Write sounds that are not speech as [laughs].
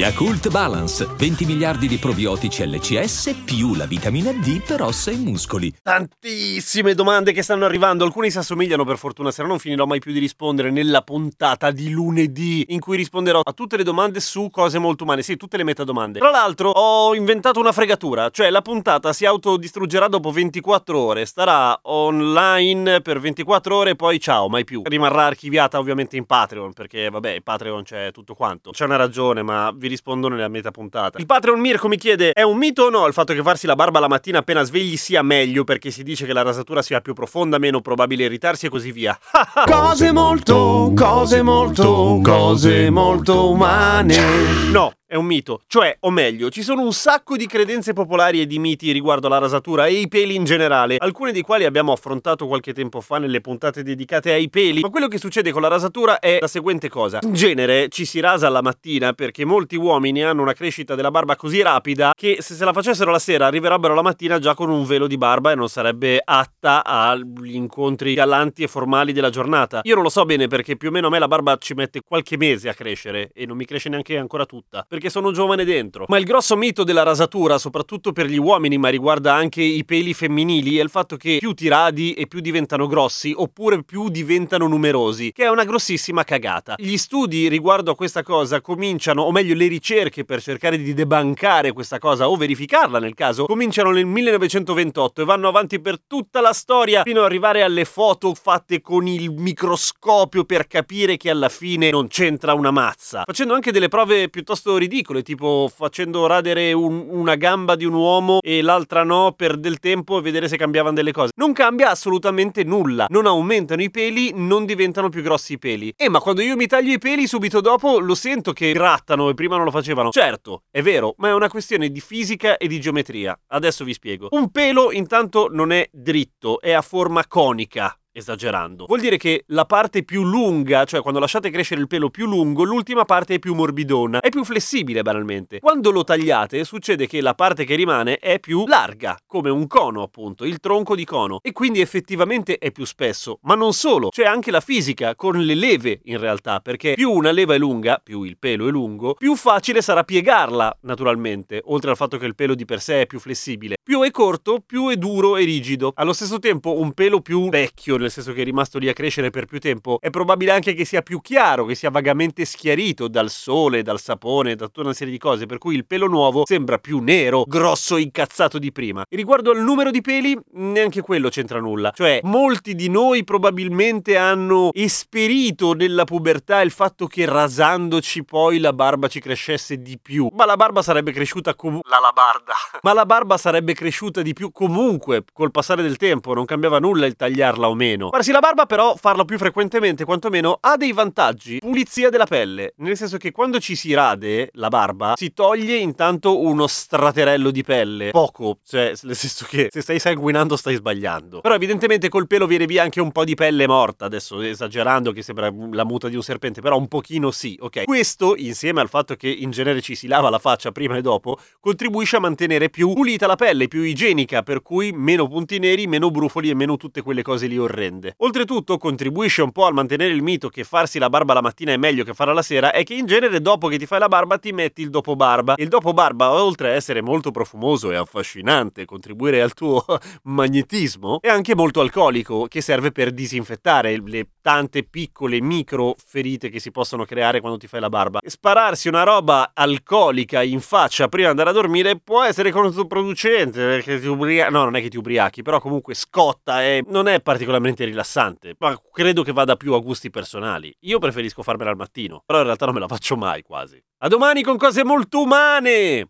Yakult Balance, 20 miliardi di probiotici LCS più la vitamina D per ossa e muscoli. Tantissime domande che stanno arrivando, alcune si assomigliano per fortuna, se no non finirò mai più di rispondere nella puntata di lunedì in cui risponderò a tutte le domande su cose molto umane, sì, tutte le metadomande. Tra l'altro ho inventato una fregatura, cioè la puntata si autodistruggerà dopo 24 ore, starà online per 24 ore e poi ciao, mai più. Rimarrà archiviata ovviamente in Patreon, perché vabbè, Patreon c'è tutto quanto. C'è una ragione, ma vi rispondo nella meta puntata. Il Patreon Mirko mi chiede: è un mito o no il fatto che farsi la barba la mattina appena svegli sia meglio perché si dice che la rasatura sia più profonda, meno probabile irritarsi e così via? [laughs] Cose molto, cose molto, cose molto umane. No, è un mito. Cioè, o meglio, ci sono un sacco di credenze popolari e di miti riguardo alla rasatura e i peli in generale, alcuni dei quali abbiamo affrontato qualche tempo fa nelle puntate dedicate ai peli. Ma quello che succede con la rasatura è la seguente cosa. In genere ci si rasa alla mattina perché molti uomini hanno una crescita della barba così rapida che se se la facessero la sera arriverebbero la mattina già con un velo di barba e non sarebbe atta agli incontri galanti e formali della giornata. Io non lo so bene perché più o meno a me la barba ci mette qualche mese a crescere e non mi cresce neanche ancora tutta perché sono giovane dentro. Ma il grosso mito della rasatura, soprattutto per gli uomini, ma riguarda anche i peli femminili, è il fatto che più ti radi e più diventano grossi, oppure più diventano numerosi, che è una grossissima cagata. Gli studi riguardo a questa cosa cominciano, o meglio le ricerche per cercare di debancare questa cosa o verificarla nel caso, cominciano nel 1928 e vanno avanti per tutta la storia fino ad arrivare alle foto fatte con il microscopio per capire che alla fine non c'entra una mazza. Facendo anche delle prove piuttosto ridicole, tipo facendo radere un- una gamba di un uomo e l'altra no per del tempo e vedere se cambiavano delle cose. Non cambia assolutamente nulla. Non aumentano i peli, non diventano più grossi i peli. Eh, ma quando io mi taglio i peli subito dopo lo sento che grattano e prima non lo facevano. Certo, è vero, ma è una questione di fisica e di geometria. Adesso vi spiego. Un pelo intanto non è dritto, è a forma conica esagerando. Vuol dire che la parte più lunga, cioè quando lasciate crescere il pelo più lungo, l'ultima parte è più morbidona, è più flessibile banalmente. Quando lo tagliate succede che la parte che rimane è più larga, come un cono appunto, il tronco di cono, e quindi effettivamente è più spesso. Ma non solo, c'è anche la fisica con le leve in realtà, perché più una leva è lunga, più il pelo è lungo, più facile sarà piegarla naturalmente, oltre al fatto che il pelo di per sé è più flessibile. Più è corto, più è duro e rigido. Allo stesso tempo un pelo più vecchio nel senso che è rimasto lì a crescere per più tempo, è probabile anche che sia più chiaro, che sia vagamente schiarito dal sole, dal sapone, da tutta una serie di cose, per cui il pelo nuovo sembra più nero, grosso e incazzato di prima. E riguardo al numero di peli, neanche quello c'entra nulla. Cioè, molti di noi probabilmente hanno esperito nella pubertà il fatto che rasandoci poi la barba ci crescesse di più. Ma la barba sarebbe cresciuta comunque... La labarda. [laughs] Ma la barba sarebbe cresciuta di più comunque col passare del tempo, non cambiava nulla il tagliarla o meno. Farsi la barba però, farlo più frequentemente quantomeno, ha dei vantaggi. Pulizia della pelle, nel senso che quando ci si rade la barba, si toglie intanto uno straterello di pelle. Poco, cioè nel senso che se stai sanguinando stai sbagliando. Però evidentemente col pelo viene via anche un po' di pelle morta, adesso esagerando che sembra la muta di un serpente, però un pochino sì, ok? Questo, insieme al fatto che in genere ci si lava la faccia prima e dopo, contribuisce a mantenere più pulita la pelle, più igienica, per cui meno punti neri, meno brufoli e meno tutte quelle cose lì orrende. Oltretutto contribuisce un po' a mantenere il mito che farsi la barba la mattina è meglio che farla la sera, è che in genere dopo che ti fai la barba ti metti il dopo barba. Il dopo barba, oltre a essere molto profumoso e affascinante, contribuire al tuo [laughs] magnetismo, è anche molto alcolico, che serve per disinfettare le tante piccole micro ferite che si possono creare quando ti fai la barba. Spararsi una roba alcolica in faccia prima di andare a dormire può essere controproducente perché ti ubriachi. No, non è che ti ubriachi, però comunque scotta e non è particolarmente rilassante. Ma credo che vada più a gusti personali. Io preferisco farmela al mattino, però in realtà non me la faccio mai quasi. A domani con cose molto umane!